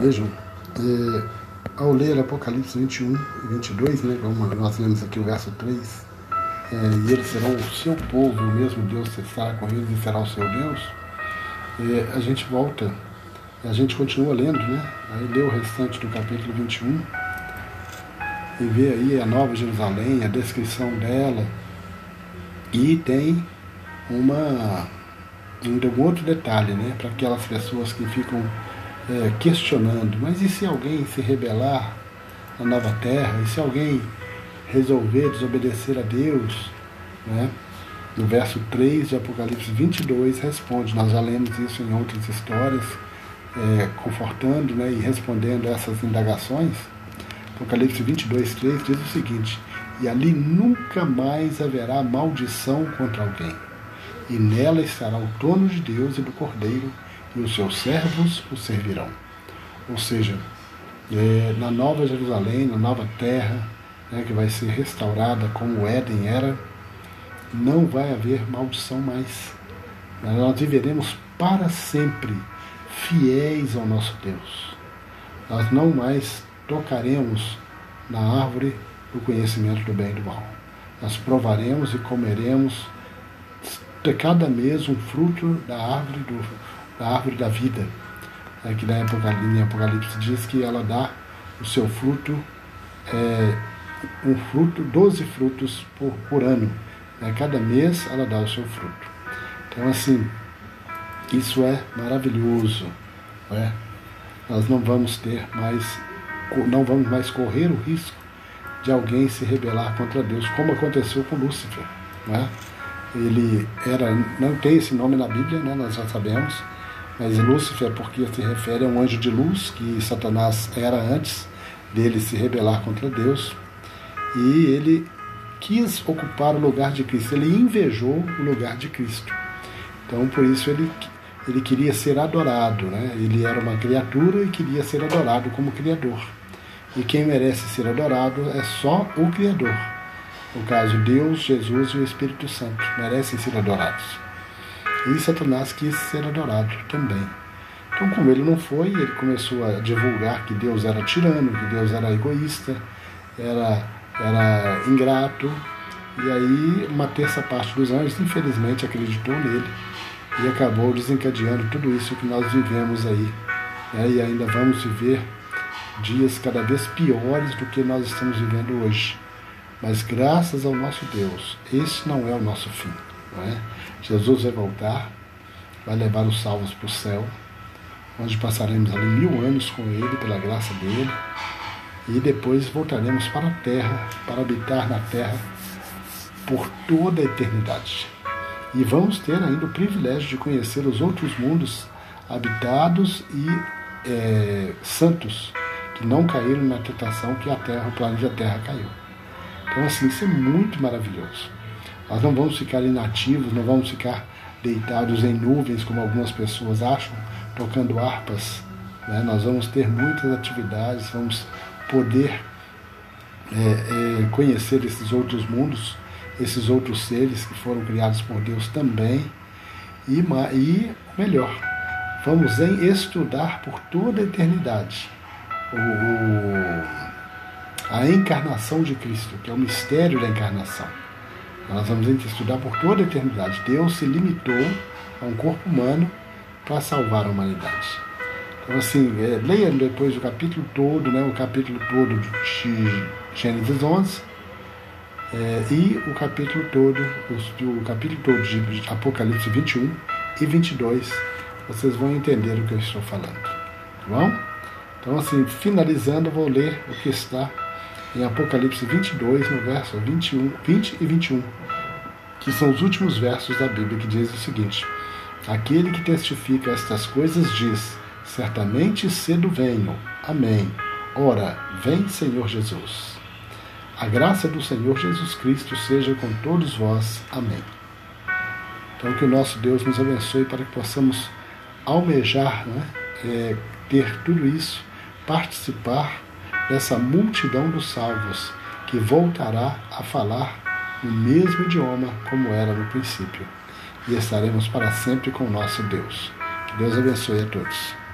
Vejam, é, ao ler Apocalipse 21 e 22, né, como nós lemos aqui o verso 3, é, e eles serão o seu povo, o mesmo Deus estará com eles e será o seu Deus, é, a gente volta, a gente continua lendo, né? Aí lê o restante do capítulo 21 e vê aí a Nova Jerusalém, a descrição dela, e tem uma um outro detalhe, né, para aquelas pessoas que ficam é, questionando, mas e se alguém se rebelar na nova terra, e se alguém resolver desobedecer a Deus, né? No verso 3 de Apocalipse 22 responde, nós já lemos isso em outras histórias, é, confortando né, e respondendo essas indagações. Apocalipse 22, 3 diz o seguinte: E ali nunca mais haverá maldição contra alguém, e nela estará o trono de Deus e do Cordeiro, e os seus servos o servirão. Ou seja, é, na Nova Jerusalém, na nova terra, né, que vai ser restaurada como o Éden era, não vai haver maldição mais. Nós viveremos para sempre fiéis ao nosso Deus. Nós não mais tocaremos na árvore do conhecimento do bem e do mal. Nós provaremos e comeremos de cada mês um fruto da árvore, do, da, árvore da vida. É que na Apocalipse, Apocalipse diz que ela dá o seu fruto, é, um fruto, 12 frutos por, por ano. Né? Cada mês ela dá o seu fruto. Então, assim, isso é maravilhoso. Não é? Nós não vamos ter mais, não vamos mais correr o risco de alguém se rebelar contra Deus, como aconteceu com Lúcifer. Não é? Ele era, não tem esse nome na Bíblia, né? nós já sabemos, mas Lúcifer porque se refere a um anjo de luz que Satanás era antes dele se rebelar contra Deus. E ele quis ocupar o lugar de Cristo, ele invejou o lugar de Cristo. Então, por isso, ele, ele queria ser adorado. Né? Ele era uma criatura e queria ser adorado como Criador. E quem merece ser adorado é só o Criador. No caso, Deus, Jesus e o Espírito Santo merecem ser adorados. E Satanás quis ser adorado também. Então, como ele não foi, ele começou a divulgar que Deus era tirano, que Deus era egoísta, era era ingrato, e aí uma terça parte dos anjos, infelizmente, acreditou nele e acabou desencadeando tudo isso que nós vivemos aí. Né? E ainda vamos viver dias cada vez piores do que nós estamos vivendo hoje. Mas graças ao nosso Deus, esse não é o nosso fim. É? Jesus vai voltar, vai levar os salvos para o céu, onde passaremos ali mil anos com Ele, pela graça dele e depois voltaremos para a terra, para habitar na terra por toda a eternidade. E vamos ter ainda o privilégio de conhecer os outros mundos habitados e é, santos que não caíram na tentação que a Terra, o planeta Terra caiu. Então, assim, isso é muito maravilhoso. Nós não vamos ficar inativos, não vamos ficar deitados em nuvens, como algumas pessoas acham, tocando harpas. Né? Nós vamos ter muitas atividades, vamos poder é, é, conhecer esses outros mundos, esses outros seres que foram criados por Deus também. E, e melhor, vamos em estudar por toda a eternidade o, a encarnação de Cristo, que é o mistério da encarnação. Nós vamos estudar por toda a eternidade. Deus se limitou a um corpo humano para salvar a humanidade. Então, assim, é, leia depois o capítulo todo, né, o capítulo todo de Gênesis 11 é, e o capítulo todo, o, o capítulo todo de Apocalipse 21 e 22. Vocês vão entender o que eu estou falando. Tá bom? Então, assim, finalizando, vou ler o que está em Apocalipse 22, no verso 21, 20 e 21, que são os últimos versos da Bíblia, que diz o seguinte: Aquele que testifica estas coisas diz Certamente cedo venho. Amém. Ora, vem, Senhor Jesus. A graça do Senhor Jesus Cristo seja com todos vós. Amém. Então, que o nosso Deus nos abençoe para que possamos almejar, né, é, ter tudo isso, participar dessa multidão dos salvos que voltará a falar o mesmo idioma como era no princípio. E estaremos para sempre com o nosso Deus. Que Deus abençoe a todos.